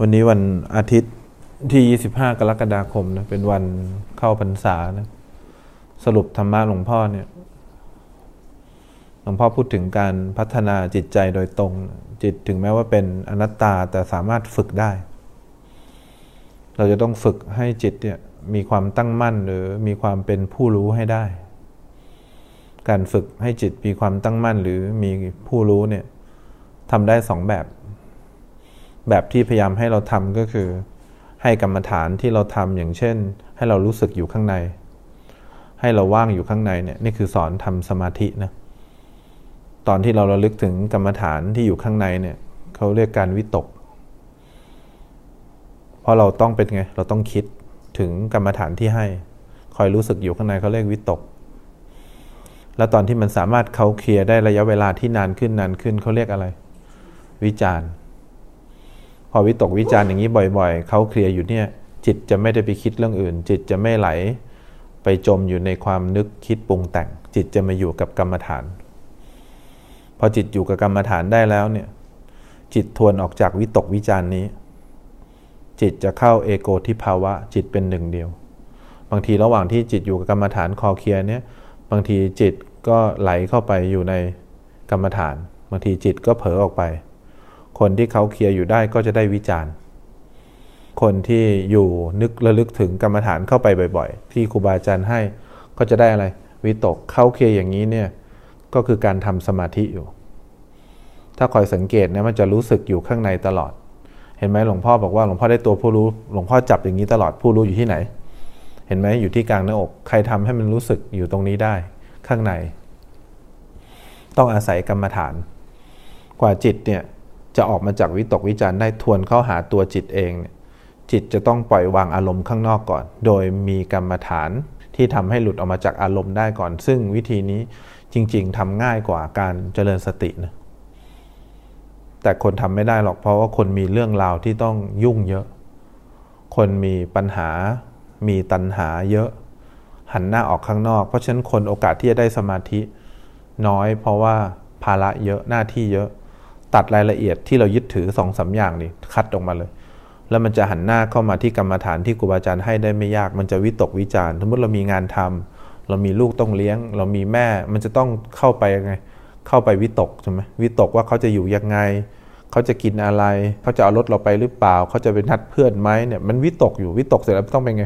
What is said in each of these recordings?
วันนี้วันอาทิตย์ที่ 25 กรกฎาคมนะเป็นวันเข้าพรรษานะสรุปธรรมะหลวงพ่อเนี่ยหลวงพ่อพูดถึงการพัฒนาจิตใจโดยตรง จิตถึงแม้ว่าเป็นอนัตตาแต่สามารถฝึกได้ เราจะต้องฝึกให้จิตเนี่ยมีความตั้งมั่นหรือมีความเป็นผู้รู้ให้ได้ การฝึกให้จิตมีความตั้งมั่นหรือมีผู้รู้เนี่ยทำได้สองแบบ แบบที่พยายามให้เราทำก็คือ ให้กรรมฐานที่เราทำอย่างเช่น ให้เรารู้สึกอยู่ข้างใน ให้เราว่างอยู่ข้างในเนี่ยนี่คือสอนทำสมาธินะตอนที่เราระลึกถึงกรรมฐานที่อยู่ข้างในเนี่ยเขาเรียกการวิตก เพราะเราต้องเป็นไงเราต้องคิดถึงกรรมฐานที่ให้ คอยรู้สึกอยู่ข้างในเขาเรียกวิตก แล้วตอนที่มันสามารถเขาเคลียร์ได้ระยะเวลาที่นานขึ้นนานขึ้นเขาเรียกอะไร วิจารณ์ อวิตกวิจารณ์อย่างนี้บ่อยๆ เขาเคลียร์อยู่เนี่ย จิตจะไม่ได้ไปคิดเรื่องอื่น จิตจะไม่ไหล ไปจมอยู่ในความนึกคิดปรุงแต่ง จิตจะมาอยู่กับกรรมฐาน พอจิตอยู่กับกรรมฐานได้แล้วเนี่ย จิตทวนออกจากวิตกวิจารณ์นี้ จิตจะเข้าเอโกทิภาวะ จิตเป็นหนึ่งเดียว บางทีระหว่างที่จิตอยู่กับกรรมฐานคอเคลียร์เนี่ย บางทีจิตก็ไหลเข้าไปอยู่ในกรรมฐาน บางทีจิตก็เผลอออกไป คนที่เขาเคลียร์อยู่ได้ก็จะได้วิจารณ์ คนที่อยู่นึกระลึกถึงกรรมฐานเข้าไปบ่อย ๆ ที่ครูบาอาจารย์ให้ก็จะได้อะไรวิตกเข้าเคลียร์อย่างนี้เนี่ยก็คือการทำสมาธิอยู่ ถ้าคอยสังเกตนะมันจะรู้สึกอยู่ข้างในตลอด เห็นไหมหลวงพ่อบอกว่าหลวงพ่อได้ตัวผู้รู้ หลวงพ่อจับอย่างนี้ตลอดผู้รู้อยู่ที่ไหน เห็นไหมอยู่ที่กลางหน้าอก ใครทำให้มันรู้สึกอยู่ตรงนี้ได้ ข้างใน ต้องอาศัยกรรมฐาน กว่าจิตเนี่ย จะออกมาจากวิตกวิจารณ์ได้ทวนเข้าหาตัวจิตเองเนี่ยจิตจะต้องปล่อยวางอารมณ์ข้างนอกก่อน โดยมีกรรมฐานที่ทำให้หลุดออกมาจากอารมณ์ได้ก่อน ซึ่งวิธีนี้จริง ๆทำง่ายกว่าการเจริญสตินะแต่คนทำไม่ได้หรอกเพราะว่าคนมีเรื่องราวที่ต้องยุ่งเยอะ คนมีปัญหา มีตัณหาเยอะ หันหน้าออกข้างนอก เพราะฉะนั้นคนโอกาสที่จะได้สมาธิน้อย เพราะว่าภาระเยอะหน้าที่เยอะ ตัดรายละเอียดที่เรายึดถือสองสาอย่างนี่คัดออกมาเลย แล้วมันจะหันหน้าเข้ามาที่กรรมฐานที่ครูบาอาจารย์ให้ได้ไม่ยาก มันจะวิตกวิจารณ์สมมติเรามีงานทำเรามีลูกต้องเลี้ยง เรามีแม่ มันจะต้องเข้าไปยังไง เข้าไปวิตกใช่ไหมวิตกว่าเขาจะอยู่ยังไง เขาจะกินอะไร เขาจะเอารถเราไปหรือเปล่า เขาจะเป็นนัดเพื่อนไหมเนี่ย มันวิตกอยู่ วิตกเสร็จแล้วต้องเป็นไง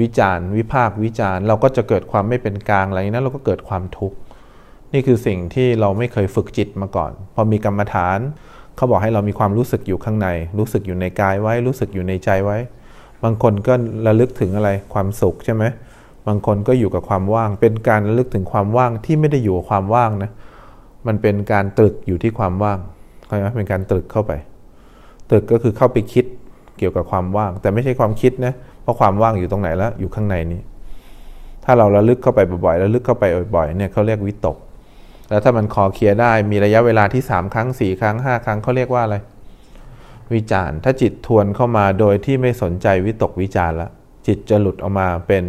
วิจารณ์ วิพากษ์วิจารณ์ เราก็จะเกิดความไม่เป็นกลางอะไรนั้นเราก็เกิดความทุกข์ นี่คือสิ่งที่เราไม่เคยฝึกจิตมาก่อน พอมีกรรมฐาน เขาบอกให้เรามีความรู้สึกอยู่ข้างใน รู้สึกอยู่ในกายไว้ รู้สึกอยู่ในใจไว้ บางคนก็ระลึกถึงอะไรความสุขใช่ไหมบางคนก็อยู่กับความว่าง เป็นการระลึกถึงความว่างที่ไม่ได้อยู่กับความว่างนะมันเป็นการตรึกอยู่ที่ความว่างเข้าใจไหมเป็นการตรึกเข้าไป ตรึกก็คือเข้าไปคิดเกี่ยวกับความว่าง แต่ไม่ใช่ความคิดนะเพราะความว่างอยู่ตรงไหนแล้วอยู่ข้างในนี้ ถ้าเราระลึกเข้าไปบ่อยๆระลึกเข้าไปบ่อยๆเนี่ยเขาเรียกวิตก แล้วถ้ามันคอเคลียร์ได้มีระยะเวลาที่ 3 ครั้ง 4 ครั้ง 5 ครั้งเขาเรียกว่าอะไร วิจารณ์ ถ้าจิตทวนเข้ามาโดยที่ไม่สนใจวิตกวิจารแล้วจิตจะหลุดออกมาเป็น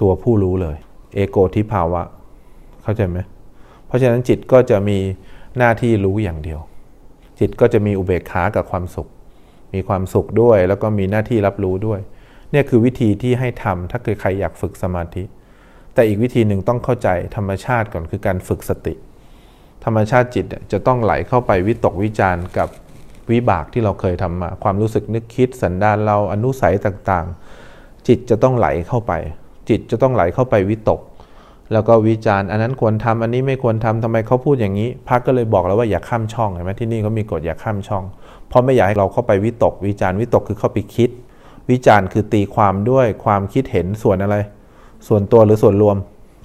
ตัวผู้รู้เลย เอโกทิภาวะ เข้าใจไหมเพราะฉะนั้นจิตก็จะมีหน้าที่รู้อย่างเดียว จิตก็จะมีอุเบกขากับความสุข มีความสุขด้วย แล้วก็มีหน้าที่รับรู้ด้วย เนี่ยคือวิธีที่ให้ทำถ้าเกิดใครอยากฝึกสมาธิ แต่อีกวิธีหนึ่งต้องเข้าใจธรรมชาติก่อนคือการฝึกสติ ธรรมชาติจิตจะต้องไหลเข้าไปวิตกวิจารณ์กับวิบากที่เราเคยทำมา ความรู้สึกนึกคิดสันดานเราอนุสัยต่างๆ จิตจะต้องไหลเข้าไป จิตจะต้องไหลเข้าไปวิตก แล้วก็วิจารณ์ อันนั้นควรทำอันนี้ไม่ควรทำทำไมเขาพูดอย่างนี้พักก็เลยบอกแล้วว่าอย่าข้ามช่องเห็นไหมที่นี่เขามีกฎอย่าข้ามช่อง เพราะไม่อยากให้เราเข้าไปวิตก วิจารณ์วิตกคือเข้าไปคิด วิจารณ์คือตีความด้วยความคิดเห็นส่วนอะไร ส่วนตัวหรือส่วนรวม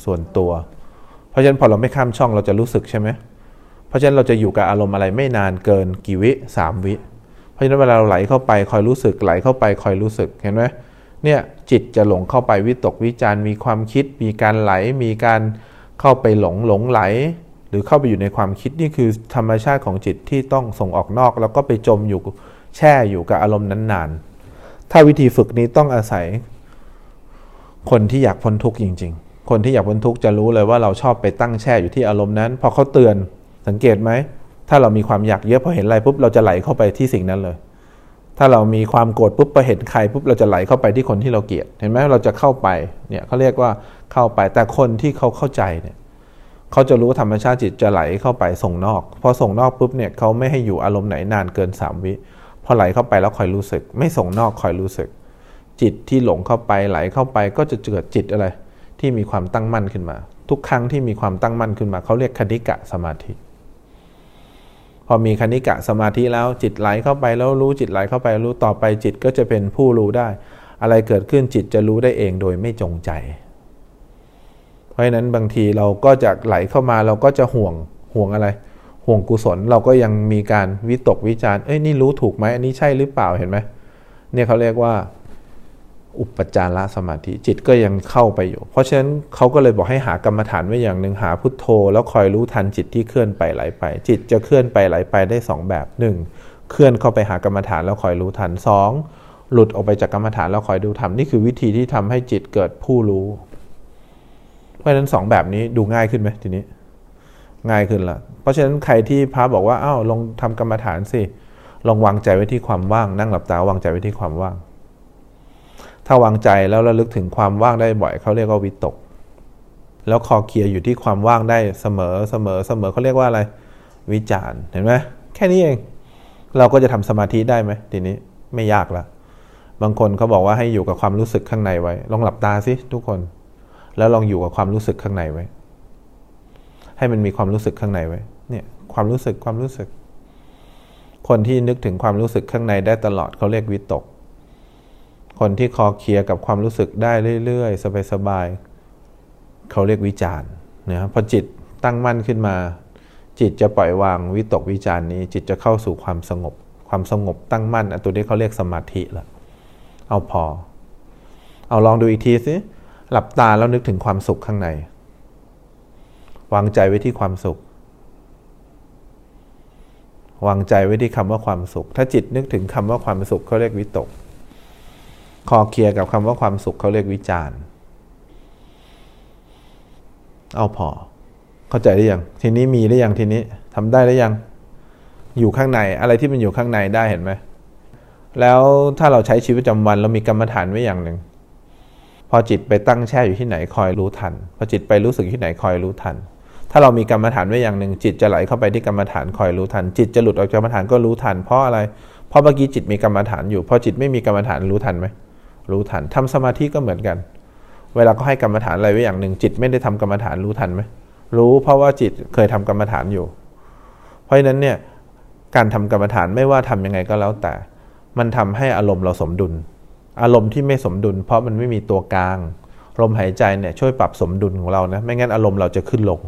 ส่วนตัว เพราะฉะนั้นพอเราไม่ข้ามช่องเราจะรู้สึกใช่ไหมเพราะฉะนั้นเราจะอยู่กับอารมณ์อะไรไม่นานเกินกี่วิสามวิ เพราะฉะนั้นเวลาเราไหลเข้าไปคอยรู้สึกไหลเข้าไปคอยรู้สึกเห็นไหมเนี่ยจิตจะหลงเข้าไปวิตกวิจารมีความคิด มีการไหล มีการเข้าไปหลงหลงไหล หรือเข้าไปอยู่ในความคิดนี่คือธรรมชาติของจิตที่ต้องส่งออกนอก แล้วก็ไปจมอยู่แช่อยู่กับอารมณ์นั้นนานถ้าวิธีฝึกนี้ต้องอาศัย คนที่อยากพ้นทุกข์จริง ๆ คนที่อยากพ้นทุกข์จะรู้เลยว่าเราชอบไปตั้งแช่อยู่ที่อารมณ์นั้น พอเขาเตือนสังเกตไหม ถ้าเรามีความอยากเยอะพอเห็นอะไรปุ๊บเราจะไหลเข้าไปที่สิ่งนั้นเลย ถ้าเรามีความโกรธปุ๊บไปเห็นใครปุ๊บเราจะไหลเข้าไปที่คนที่เราเกลียด เห็นไหมเราจะเข้าไปเนี่ยเขาเรียกว่าเข้าไปแต่คนที่เขาเข้าใจเนี่ยเขาจะรู้ธรรมชาติจิตจะไหลเข้าไปส่งนอกพอส่งนอกปุ๊บเนี่ยเขาไม่ให้อยู่อารมณ์ไหนนานเกินสามวิพอไหลเข้าไปแล้วคอยรู้สึก ไม่ส่งนอกคอยรู้สึก จิตที่หลงเข้าไปไหลเข้าไปก็จะเกิดจิตอะไร ที่มีความตั้งมั่นขึ้นมา ทุกครั้งที่มีความตั้งมั่นขึ้นมาเขาเรียกคณิกะสมาธิ พอมีคณิกะสมาธิแล้วจิตไหลเข้าไปแล้วรู้จิตไหลเข้าไปรู้ต่อไปจิตก็จะเป็นผู้รู้ได้ อะไรเกิดขึ้นจิตจะรู้ได้เองโดยไม่จงใจ เพราะฉะนั้นบางทีเราก็จะไหลเข้ามาเราก็จะห่วงห่วงอะไรห่วงกุศลเราก็ยังมีการวิตกวิจารณ์เอ้ยนี่รู้ถูกไหมอันนี้ใช่หรือเปล่าเห็นไหมเนี่ยเขาเรียกว่า อุปจารสมาธิจิตก็ยังเข้าไปอยู่ เพราะฉะนั้นเขาก็เลยบอกให้หากรรมฐานไว้อย่างหนึ่งหาพุทโธ แล้วคอยรู้ทันจิตที่เคลื่อนไปไหลไป จิตจะเคลื่อนไปไหลไปได้ 2 แบบหนึ่งเคลื่อนเข้าไปหากรรมฐานแล้วคอยรู้ทันสองหลุดออกไปจากกรรมฐานแล้วคอยดูทำนี่คือวิธีที่ทำให้จิตเกิดผู้รู้ เพราะฉะนั้นสองแบบนี้ดูง่ายขึ้นไหมทีนี้ ง่ายขึ้นละเพราะฉะนั้นใครที่พระบอกว่าอ้าวลองทำกรรมฐานสิลองวางใจไว้ที่ความว่าง นั่งหลับตาวางใจไว้ที่ความว่าง ถ้าวางใจแล้วระลึกถึงความว่างได้บ่อยเขาเรียกว่าวิตก แล้วคอเคลียอยู่ที่ความว่างได้เสมอเสมอเสมอเขาเรียกว่าอะไร วิจารเห็นไหมแค่นี้เอง เราก็จะทำสมาธิได้ไหมทีนี้ไม่ยากละบางคนเขาบอกว่าให้อยู่กับความรู้สึกข้างในไว้ ลองหลับตาสิทุกคน แล้วลองอยู่กับความรู้สึกข้างในไว้ ให้มันมีความรู้สึกข้างในไว้ เนี่ยความรู้สึกความรู้สึก คนที่นึกถึงความรู้สึกข้างในได้ตลอดเขาเรียกวิตก คนที่คอเคลียกับความรู้สึกได้เรื่อยๆ สบายๆเขาเรียกวิจารณ์นะครับพอจิตตั้งมั่นขึ้นมา จิตจะปล่อยวางวิตกวิจารณ์นี้ จิตจะเข้าสู่ความสงบ ความสงบตั้งมั่นอันตัวนี้เขาเรียกสมาธิละเอาพอ เอาลองดูอีกทีสิหลับตาแล้วนึกถึงความสุขข้างใน วางใจไว้ที่ความสุข วางใจไว้ที่คำว่าความสุข ถ้าจิตนึกถึงคำว่าความสุขเขาเรียกวิตก คอเคลียร์กับคำว่าความสุขเขาเรียกวิจารณ์เอาพอ เข้าใจหรือยัง ทีนี้มีหรือยังทีนี้ทำได้หรือยัง อยู่ข้างในอะไรที่มันอยู่ข้างในได้เห็นไหมแล้วถ้าเราใช้ชีวิตประจำวันเรามีกรรมฐานไว้อย่างหนึ่ง พอจิตไปตั้งแช่อยู่ที่ไหนคอยรู้ทัน พอจิตไปรู้สึกที่ไหนคอยรู้ทัน ถ้าเรามีกรรมฐานไว้อย่างหนึ่ง จิตจะไหลเข้าไปที่กรรมฐานคอยรู้ทัน จิตจะหลุดออกจากกรรมฐานก็รู้ทัน เพราะอะไร เพราะเมื่อกี้จิตมีกรรมฐานอยู่ พอจิตไม่มีกรรมฐานรู้ทันไหม รู้ทันทำสมาธิก็เหมือนกัน เวลาก็ให้กรรมฐานอะไรไว้อย่างหนึ่งจิตไม่ได้ทำกรรมฐานรู้ทันไหมรู้เพราะว่าจิตเคยทำกรรมฐานอยู่ เพราะฉะนั้นเนี่ยการทำกรรมฐานไม่ว่าทํำยังไงก็แล้วแต่ มันทำให้อารมณ์เราสมดุล อารมณ์ที่ไม่สมดุล เพราะมันไม่มีตัวกลางลมหายใจเนี่ยช่วยปรับสมดุลของเรานะไม่งั้นอารมณ์เราจะขึ้นลง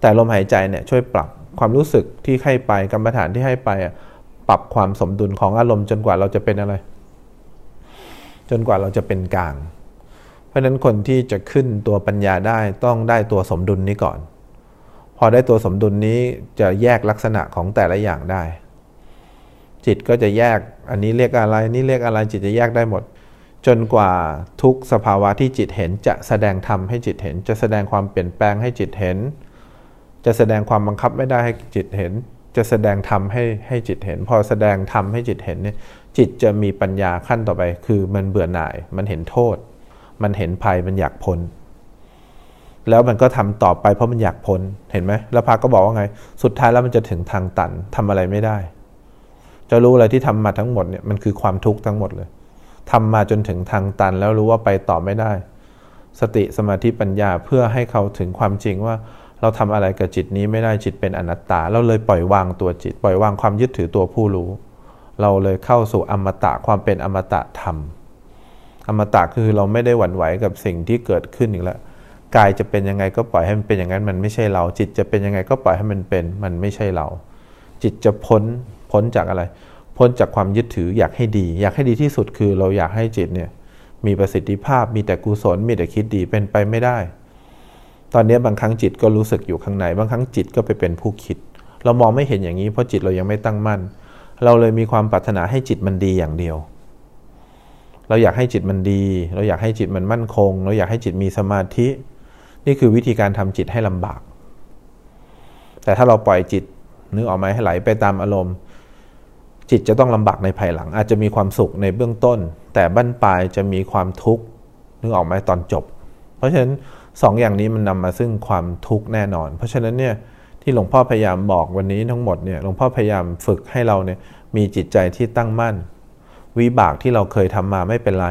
แต่ลมหายใจเนี่ยช่วยปรับความรู้สึกที่ให้ไปกรรมฐานที่ให้ไปปรับความสมดุลของอารมณ์จนกว่าเราจะเป็นอะไร จนกว่าเราจะเป็นกลาง เพราะนั้นคนที่จะขึ้นตัวปัญญาได้ต้องได้ตัวสมดุลนี้ก่อน พอได้ตัวสมดุลนี้จะแยกลักษณะของแต่ละอย่างได้ จิตก็จะแยกอันนี้เรียกอะไรนี่เรียกอะไรจิตจะแยกได้หมด จนกว่าทุกสภาวะที่จิตเห็นจะแสดงธรรมให้จิตเห็น จะแสดงความเปลี่ยนแปลงให้จิตเห็น จะแสดงความบังคับไม่ได้ให้จิตเห็น จะแสดงธรรมให้ให้จิตเห็น พอแสดงธรรมให้จิตเห็นเนี่ยจิตจะมีปัญญาขั้นต่อไป คือมันเบื่อหน่าย มันเห็นโทษ มันเห็นภัยมันอยากพ้น แล้วมันก็ทำต่อไปเพราะมันอยากพ้นเห็นไหมแล้วพาก็บอกว่าไง สุดท้ายแล้วมันจะถึงทางตันทำอะไรไม่ได้ จะรู้อะไรที่ทำมาทั้งหมดเนี่ยมันคือความทุกข์ทั้งหมดเลยทำมาจนถึงทางตัน แล้วรู้ว่าไปต่อไม่ได้ สติสมาธิปัญญาเพื่อให้เขาถึงความจริงว่า เราทำอะไรกับจิตนี้ไม่ได้จิตเป็นอนัตตา เราเลยปล่อยวางตัวจิต ปล่อยวางความยึดถือตัวผู้รู้ เราเลยเข้าสู่อมตะความเป็นอมตะธรรม อมตะคือเราไม่ได้หวั่นไหวกับสิ่งที่เกิดขึ้นอีกแล้วกายจะเป็นยังไงก็ปล่อยให้มันเป็นอย่างนั้นมันไม่ใช่เรา จิตจะเป็นยังไงก็ปล่อยให้มันเป็น มันไม่ใช่เรา จิตจะพ้นพ้นจากอะไร พ้นจากความยึดถืออยากให้ดี อยากให้ดีที่สุดคือเราอยากให้จิตเนี่ยมีประสิทธิภาพมีแต่กุศลมีแต่คิดดีเป็นไปไม่ได้ ตอนนี้บางครั้งจิตก็รู้สึกอยู่ข้างใน บางครั้งจิตก็ไปเป็นผู้คิด เรามองไม่เห็นอย่างนี้เพราะจิตเรายังไม่ตั้งมั่น เราเลยมีความปรารถนาให้จิตมันดีอย่างเดียว เราอยากให้จิตมันดี เราอยากให้จิตมันมั่นคง เราอยากให้จิตมีสมาธิ นี่คือวิธีการทำจิตให้ลำบาก แต่ถ้าเราปล่อยจิตนึกออกไหมให้ไหลไปตามอารมณ์ จิตจะต้องลำบากในภายหลัง อาจจะมีความสุขในเบื้องต้น แต่บั้นปลายจะมีความทุกข์นึกออกไหมตอนจบ เพราะฉะนั้น สองอย่างนี้มันนำมาซึ่งความทุกข์แน่นอน เพราะฉะนั้นเนี่ยที่หลวงพ่อพยายามบอกวันนี้ทั้งหมดเนี่ยหลวงพ่อพยายามฝึกให้เราเนี่ยมีจิตใจที่ตั้งมั่น วิบากที่เราเคยทำมาไม่เป็นไร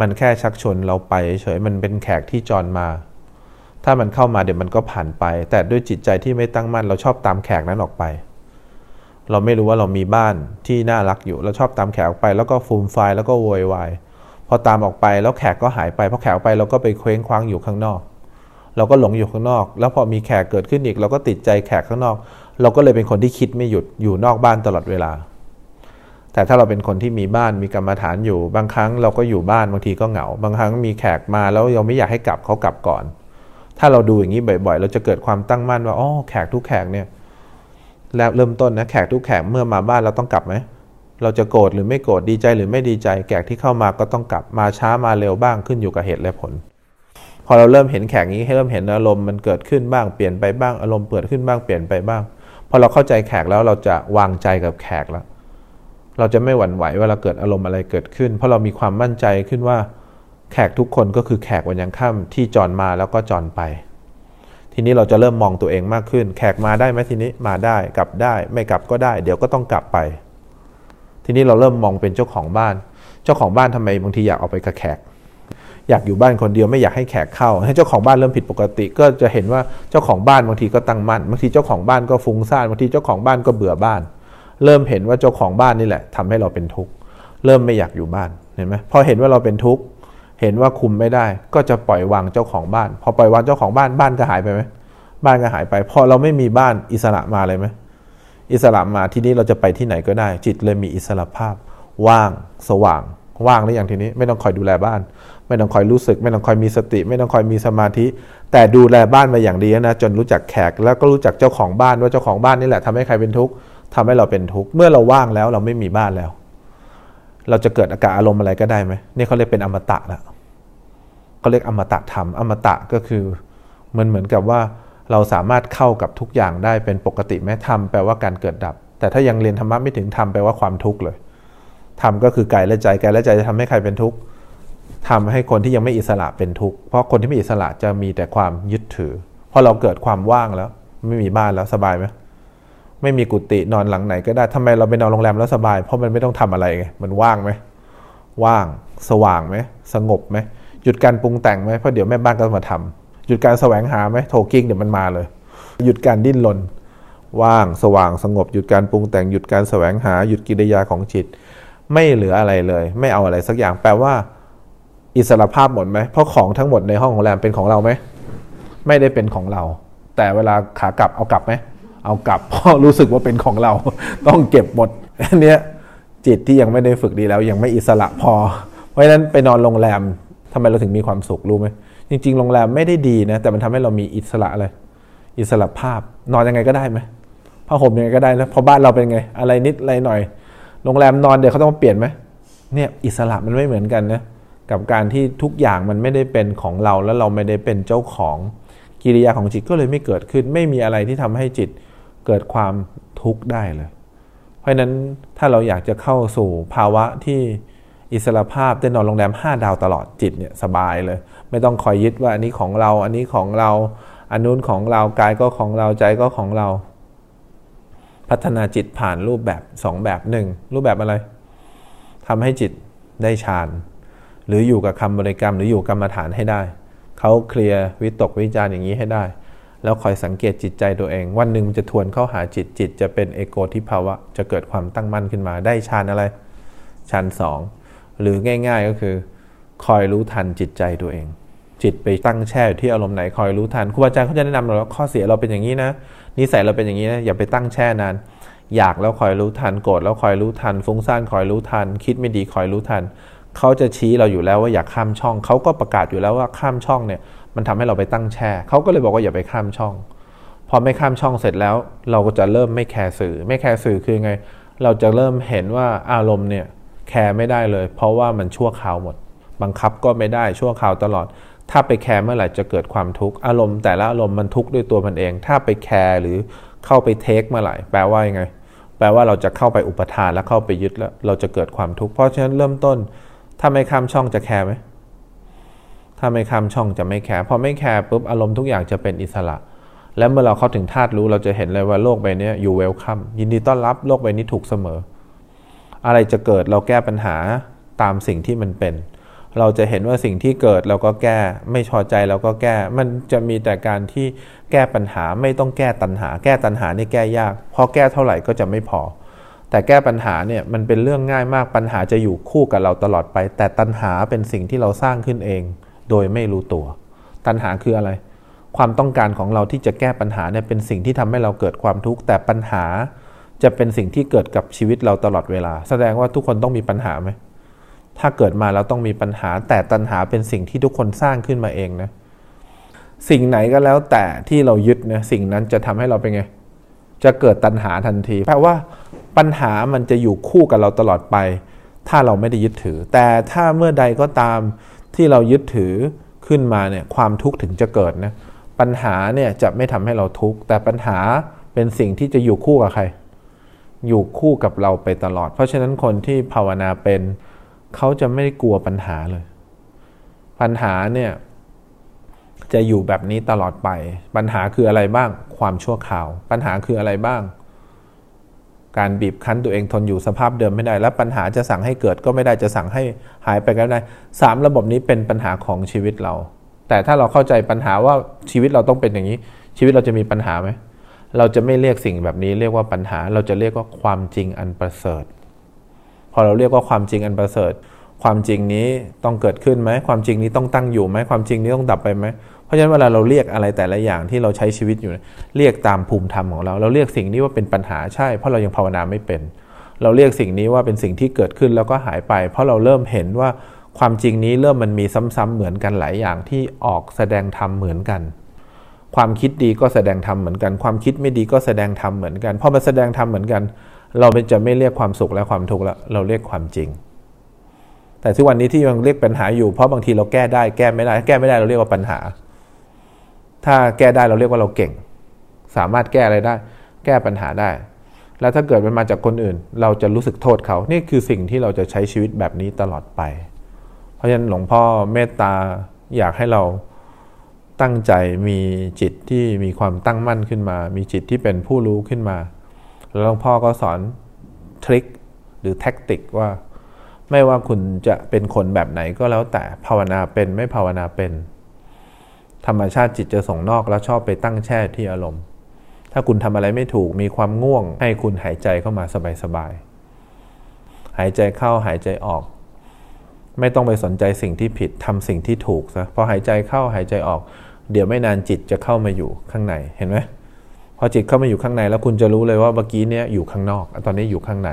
มันแค่ชักชวนเราไปเฉยมันเป็นแขกที่จรมา ถ้ามันเข้ามาเดี๋ยวมันก็ผ่านไป แต่ด้วยจิตใจที่ไม่ตั้งมั่น เราชอบตามแขกนั้นออกไป เราไม่รู้ว่าเรามีบ้านที่น่ารักอยู่เราชอบตามแขกออกไป แล้วก็ฟูมไฟแล้วก็โวยวาย พอตามออกไปแล้วแขกก็หายไปพอแขกไปเราก็ไปเคว้งคว้างอยู่ข้างนอก เราก็หลงอยู่ข้างนอก แล้วพอมีแขกเกิดขึ้นอีก เราก็ติดใจแขกข้างนอก เราก็เลยเป็นคนที่คิดไม่หยุดอยู่นอกบ้านตลอดเวลา แต่ถ้าเราเป็นคนที่มีบ้านมีกรรมฐานอยู่ บางครั้งเราก็อยู่บ้านบางทีก็เหงา บางครั้งมีแขกมาแล้วเราไม่อยากให้กลับเขากลับก่อน ถ้าเราดูอย่างนี้บ่อย ๆ เราจะเกิดความตั้งมั่นว่าอ๋อแขกทุกแขกเนี่ยแล้วเริ่มต้นนะแขกทุกแขกเมื่อมาบ้านเราต้องกลับไหม เราจะโกรธหรือไม่โกรธดีใจหรือไม่ดีใจ แขกที่เข้ามาก็ต้องกลับมาช้ามาเร็วบ้างขึ้นอยู่กับเหตุและผล พอเราเริ่มเห็นแขกนี้ให้เริ่มเห็นอารมณ์มันเกิดขึ้นบ้างเปลี่ยนไปบ้างอารมณ์เปิดขึ้นบ้างเปลี่ยนไปบ้างพอเราเข้าใจแขกแล้วเราจะวางใจกับแขกแล้ว เราจะไม่หวั่นไหวเวลาเกิดอารมณ์อะไรเกิดขึ้น เพราะเรามีความมั่นใจขึ้นว่าแขกทุกคนก็คือแขกวันยังค่ำที่จรมาแล้วก็จรไป ทีนี้เราจะเริ่มมองตัวเองมากขึ้น แขกมาได้ไหมทีนี้มาได้กลับได้ ไม่กลับก็ได้ เดี๋ยวก็ต้องกลับไป ทีนี้เราเริ่มมองเป็นเจ้าของบ้าน เจ้าของบ้านทำไมบางทีอยากออกไปกับแขก อยากอยู่บ้านคนเดียวไม่อยากให้แขกเข้า ให้เจ้าของบ้านเริ่มผิดปกติ ก็จะเห็นว่าเจ้าของบ้านบางทีก็ตั้งมั่นบางทีเจ้าของบ้านก็ฟุ้งซ่านบางทีเจ้าของบ้านก็เบื่อบ้าน เริ่มเห็นว่าเจ้าของบ้านนี่แหละทำให้เราเป็นทุกข์เริ่มไม่อยากอยู่บ้านเห็นไหมพอเห็นว่าเราเป็นทุกข์เห็นว่าคุมไม่ได้ ก็จะปล่อยวางเจ้าของบ้าน พอปล่อยวางเจ้าของบ้านบ้านก็หายไปไหมบ้านก็หายไป พอเราไม่มีบ้านอิสระมาเลยไหม อิสระมาที่นี้เราจะไปที่ไหนก็ได้ จิตเลยมีอิสระภาพ ว่างสว่าง ว่างหรือย่างทีนี้ ไม่ต้องคอยดูแลบ้าน ไม่ต้องคอยรู้สึก ไม่ต้องคอยมีสติ ไม่ต้องคอยมีสมาธิ แต่ดูแลบ้านมาอย่างดีนะจนรู้จักแขกแล้วก็รู้จักเจ้าของบ้านว่าเจ้าของบ้านนี่แหละทำให้ใครเป็นทุกข์ทำให้เราเป็นทุกข์เมื่อเราว่างแล้วเราไม่มีบ้านแล้ว เราจะเกิดอาการอารมณ์อะไรก็ได้ไหมนี่เขาเรียกเป็นอมตะแล้วเขาเรียกอมตะธรรมอมตะก็คือมันเหมือนกับว่า เราสามารถเข้ากับทุกอย่างได้เป็นปกติแม้ธรรมแปลว่าการเกิดดับ แต่ถ้ายังเรียนธรรมะไม่ถึงธรรมแปลว่าความทุกข์เลยทำก็คือกายและใจกายและใจจะทำให้ใครเป็นทุกข์ทำให้คนที่ยังไม่อิสระเป็นทุกข์เพราะคนที่ไม่อิสระจะมีแต่ความยึดถือพอเราเกิดความว่างแล้ว ไม่มีบ้านแล้วสบายไหมไม่มีกุฏินอนหลังไหนก็ได้ทำไมเราไปนอนโรงแรมแล้วสบาย เพราะมันไม่ต้องทำอะไรไงมันว่างไหมว่าง สว่างไหมสงบไหมหยุดการปรุงแต่งไหมเพราะเดี๋ยวแม่บ้านก็มาทำ หยุดการแสวงหาไหมโทกิ้งเดี๋ยวมันมาเลย หยุดการดิ้นรนว่างสว่างสงบหยุดการปรุงแต่งหยุดการแสวงหาหยุดกิริยาของจิต ไม่เหลืออะไรเลย ไม่เอาอะไรสักอย่างแปลว่า อิสระภาพหมดไหมเพราะของทั้งหมดในห้องของแรมเป็นของเราไหมไม่ได้เป็นของเรา แต่เวลาขากลับเอากลับไหมเอากลับเพราะรู้สึกว่าเป็นของเรา ต้องเก็บหมดอันนี้จิตที่ยังไม่ได้ฝึกดีแล้วยังไม่อิสระพอ เพราะฉะนั้นไปนอนโรงแรมทำไมเราถึงมีความสุขรู้ไหม จริง ๆ โรงแรมไม่ได้ดีนะแต่มันทำให้เรามีอิสระอะไรอิสระภาพ นอนยังไงก็ได้ไหมผ้าห่มยังไงก็ได้นะพอบ้านเราเป็นไง อะไรนิดอะไรหน่อย โรงแรมนอนเดี๋ยวเขาต้องเปลี่ยนไหมเนี่ยอิสระมันไม่เหมือนกันนะกับการที่ทุกอย่างมันไม่ได้เป็นของเราแล้วเราไม่ได้เป็นเจ้าของกิริยาของจิตก็เลยไม่เกิดขึ้น ไม่มีอะไรที่ทำให้จิตเกิดความทุกข์ได้เลย เพราะฉะนั้นถ้าเราอยากจะเข้าสู่ภาวะที่ อิสระภาพได้นอนโรงแรม 5 ดาวตลอดจิตเนี่ยสบายเลย ไม่ต้องคอยยึดว่าอันนี้ของเรา อันนี้ของเรา อันนู้นของเรากายก็ของเราใจก็ของเรา พัฒนาจิตผ่านรูปแบบ 2 แบบหนึ่งรูปแบบอะไรทำให้จิตได้ฌานหรืออยู่กับคำบริกรรมหรืออยู่กรรมฐานให้ได้เขาเคลียร์วิตกวิจารอย่างนี้ให้ได้ แล้วคอยสังเกตจิตใจตัวเอง วันหนึ่งจะทวนเข้าหาจิตจิต จะเป็นเอโกทิภาวะ จะเกิดความตั้งมั่นขึ้นมาได้ฌานอะไรฌานสอง หรือง่าย ๆก็คือ คอยรู้ทันจิตใจตัวเอง จิตไปตั้งแช่อยู่ที่อารมณ์ไหนคอยรู้ทันครูบาอาจารย์เขาจะแนะนำเราว่าข้อเสียเราเป็นอย่างนี้นะนิสัยเราเป็นอย่างนี้นะอย่าไปตั้งแช่นานอยากแล้วคอยรู้ทันโกรธแล้วคอยรู้ทัน ฟุ้งซ่านคอยรู้ทัน คิดไม่ดีคอยรู้ทันเขาจะชี้เราอยู่แล้วว่าอยากข้ามช่องเขาก็ประกาศอยู่แล้วว่าข้ามช่องเนี่ยมันทำให้เราไปตั้งแช่เขาก็เลยบอกว่าอย่าไปข้ามช่อง พอไม่ข้ามช่องเสร็จแล้ว เราก็จะเริ่มไม่แคร์สื่อ ไม่แคร์สื่อคือไง เราจะเริ่มเห็นว่าอารมณ์เนี่ย แคร์ไม่ได้เลย เพราะว่ามันชั่วคราวหมด บังคับก็ไม่ได้ชั่วคราวตลอด ถ้าไปแคร์เมื่อไหร่จะเกิดความทุกข์อารมณ์แต่ละอารมณ์มันทุกข์ด้วยตัวมันเอง ถ้าไปแคร์หรือเข้าไป take เมื่อไหร่แปลว่ายังไง แปลว่าเราจะเข้าไปอุปาทานแล้วเข้าไปยึดแล้วเราจะเกิดความทุกข์เพราะฉะนั้นเริ่มต้น ถ้าไม่ข้ามช่องจะแคร์ไหมถ้าไม่ข้ามช่องจะไม่แคร์พอไม่แคร์ปุ๊บอารมณ์ทุกอย่างจะเป็นอิสระ และเมื่อเราเข้าถึงธาตุรู้เราจะเห็นเลยว่าโลกใบนี้อยู่เวลคัมยินดีต้อนรับโลกใบนี้ถูกเสมอ อะไรจะเกิดเราแก้ปัญหาตามสิ่งที่มันเป็น เราจะเห็นว่าสิ่งที่เกิดเราก็แก้ไม่พอใจเราก็แก้ มันจะมีแต่การที่แก้ปัญหาไม่ต้องแก้ตัณหา แก้ตัณหานี่แก้ยากพอแก้เท่าไหร่ก็จะไม่พอ แต่แก้ปัญหาเนี่ยมันเป็นเรื่องง่ายมากปัญหาจะอยู่คู่กับเราตลอดไป แต่ตัณหาเป็นสิ่งที่เราสร้างขึ้นเอง โดยไม่รู้ตัว ตัณหาคืออะไร ความต้องการของเราที่จะแก้ปัญหาเนี่ยเป็นสิ่งที่ทำให้เราเกิดความทุกข์แต่ปัญหา จะเป็นสิ่งที่เกิดกับชีวิตเราตลอดเวลา แสดงว่าทุกคนต้องมีปัญหาไหมถ้าเกิดมาแล้วต้องมีปัญหา แต่ตัณหาเป็นสิ่งที่ทุกคนสร้างขึ้นมาเองนะสิ่งไหนก็แล้วแต่ที่เรายึดนะสิ่งนั้นจะทำให้เราเป็นไง จะเกิดตัณหาทันทีแปลว่าปัญหามันจะอยู่คู่กับเราตลอดไป ถ้าเราไม่ได้ยึดถือ แต่ถ้าเมื่อใดก็ตามที่เรายึดถือขึ้นมาเนี่ยความทุกข์ถึงจะเกิดนะปัญหาเนี่ยจะไม่ทำให้เราทุกข์แต่ปัญหาเป็นสิ่งที่จะอยู่คู่กับใคร อยู่คู่กับเราไปตลอด เพราะฉะนั้นคนที่ภาวนาเป็น เขาจะไม่กลัวปัญหาเลย ปัญหาเนี่ยจะอยู่แบบนี้ตลอดไป ปัญหาคืออะไรบ้าง ความชั่วข่าว ปัญหาคืออะไรบ้าง การบีบคั้นตัวเองทนอยู่สภาพเดิมไม่ได้ และปัญหาจะสั่งให้เกิดก็ไม่ได้ จะสั่งให้หายไปก็ไม่ได้สามระบบนี้เป็นปัญหาของชีวิตเรา แต่ถ้าเราเข้าใจปัญหาว่าชีวิตเราต้องเป็นอย่างนี้ ชีวิตเราจะมีปัญหาไหม เราจะไม่เรียกสิ่งแบบนี้เรียกว่าปัญหา เราจะเรียกว่าความจริงอันประเสริฐ พอเราเรียกว่าความจริงอันประเสริฐ ความจริงนี้ต้องเกิดขึ้นไหมความจริงนี้ต้องตั้งอยู่ไหมความจริงนี้ต้องดับไปไหมเพราะฉะนั้นเวลาเราเรียกอะไรแต่ละอย่างที่เราใช้ชีวิตอยู่ เรียกตามภูมิธรรมของเรา เราเรียกสิ่งนี้ว่าเป็นปัญหาใช่ เพราะเรายังภาวนาไม่เป็น เราเรียกสิ่งนี้ว่าเป็นสิ่งที่เกิดขึ้นแล้วก็หายไป เพราะเราเริ่มเห็นว่าความจริงนี้เริ่มมันมีซ้ำๆเหมือนกันหลายอย่างที่ออกแสดงธรรมเหมือนกัน ความคิดดีก็แสดงธรรมเหมือนกัน ความคิดไม่ดีก็แสดงธรรมเหมือนกัน พอมาแสดงธรรมเหมือนกัน เราจะไม่เรียกความสุขและความทุกข์ล้วเราเรียกความจริง แต่ทุกวันนี้ที่ยังเรียกปัญหาอยู่ เพราะบางทีเราแก้ได้แก้ไม่ได้ แก้ไม่ได้เราเรียกว่าปัญหา ถ้าแก้ได้เราเรียกว่าเราเก่ง สามารถแก้อะไรได้ แก้ปัญหาได้ แล้วถ้าเกิดมันมาจากคนอื่น เราจะรู้สึกโทษเขา นี่คือสิ่งที่เราจะใช้ชีวิตแบบนี้ตลอดไป เพราะฉะนั้นหลวงพ่อเมตตาอยากให้เรา ตั้งใจมีจิตที่มีความตั้งมั่นขึ้นมา มีจิตที่เป็นผู้รู้ขึ้นมา แล้วหลวงพ่อก็สอนทริคหรือแท็กติกว่า ไม่ว่าคุณจะเป็นคนแบบไหนก็แล้วแต่ภาวนาเป็นไม่ภาวนาเป็น ธรรมชาติจิตจะส่งนอกแล้วชอบไปตั้งแช่ที่อารมณ์ ถ้าคุณทำอะไรไม่ถูกมีความง่วง ให้คุณหายใจเข้ามาสบายๆหายใจเข้าหายใจออกไม่ต้องไปสนใจสิ่งที่ผิดทำสิ่งที่ถูกซะพอหายใจเข้าหายใจออก เดี๋ยวไม่นานจิตจะเข้ามาอยู่ข้างในเห็นไหมพอจิตเข้ามาอยู่ข้างในแล้วคุณจะรู้เลยว่าเมื่อกี้เนี้ยอยู่ข้างนอกตอนนี้อยู่ข้างใน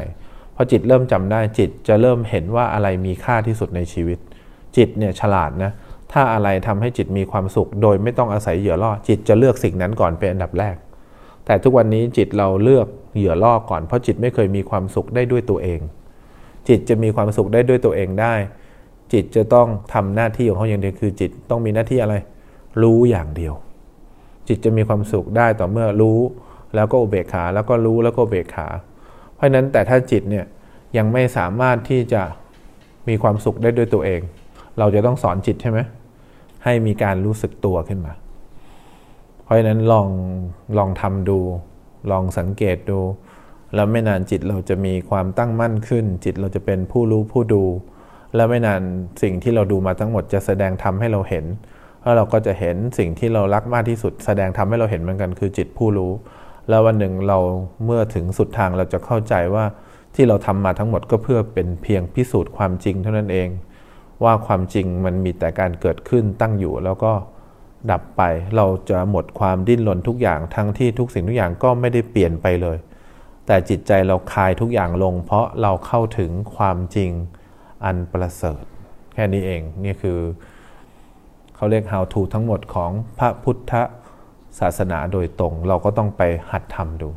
พอจิตเริ่มจำได้จิตจะเริ่มเห็นว่าอะไรมีค่าที่สุดในชีวิต จิตเนี่ยฉลาดนะถ้าอะไรทำให้จิตมีความสุข โดยไม่ต้องอาศัยเหยื่อล่อ จิตจะเลือกสิ่งนั้นก่อนเป็นอันดับแรก แต่ทุกวันนี้จิตเราเลือกเหยื่อล่อก่อน เพราะจิตไม่เคยมีความสุขได้ด้วยตัวเอง จิตจะมีความสุขได้ด้วยตัวเองได้ จิตจะต้องทำหน้าที่ของเขาอย่างเดียวคือจิตต้องมีหน้าที่อะไร รู้อย่างเดียว จิตจะมีความสุขได้ต่อเมื่อรู้ แล้วก็อุเบกขาแล้วก็รู้แล้วก็เบกขา เพราะฉะนั้นแต่ถ้าจิตเนี่ยยังไม่สามารถที่จะมีความสุขได้ด้วยตัวเอง เราจะต้องสอนจิตใช่ไหมให้มีการรู้สึกตัวขึ้นมา เพราะฉะนั้นลองลองทำดู ลองสังเกตดู แล้วไม่นานจิตเราจะมีความตั้งมั่นขึ้น จิตเราจะเป็นผู้รู้ผู้ดู แล้วไม่นานสิ่งที่เราดูมาทั้งหมดจะแสดงทำให้เราเห็น แล้วเราก็จะเห็นสิ่งที่เรารักมากที่สุด แสดงทำให้เราเห็นเหมือนกันคือจิตผู้รู้ แล้ววันหนึ่งเราเมื่อถึงสุดทางเราจะเข้าใจว่าที่เราทำมาทั้งหมดก็เพื่อเป็นเพียงพิสูจน์ความจริงเท่านั้นเอง ว่าความจริงมันมีแต่การเกิดขึ้นตั้งอยู่แล้วก็ดับไปเราจะหมดความดิ้นรนทุกอย่างทั้งที่ทุกสิ่งทุกอย่างก็ไม่ได้เปลี่ยนไปเลย แต่จิตใจเราคลายทุกอย่างลง เพราะเราเข้าถึงความจริงอันประเสริฐ แค่นี้เองนี่คือ เขาเรียก how to ทั้งหมดของพระพุทธศาสนาโดยตรง เราก็ต้องไปหัดทำดู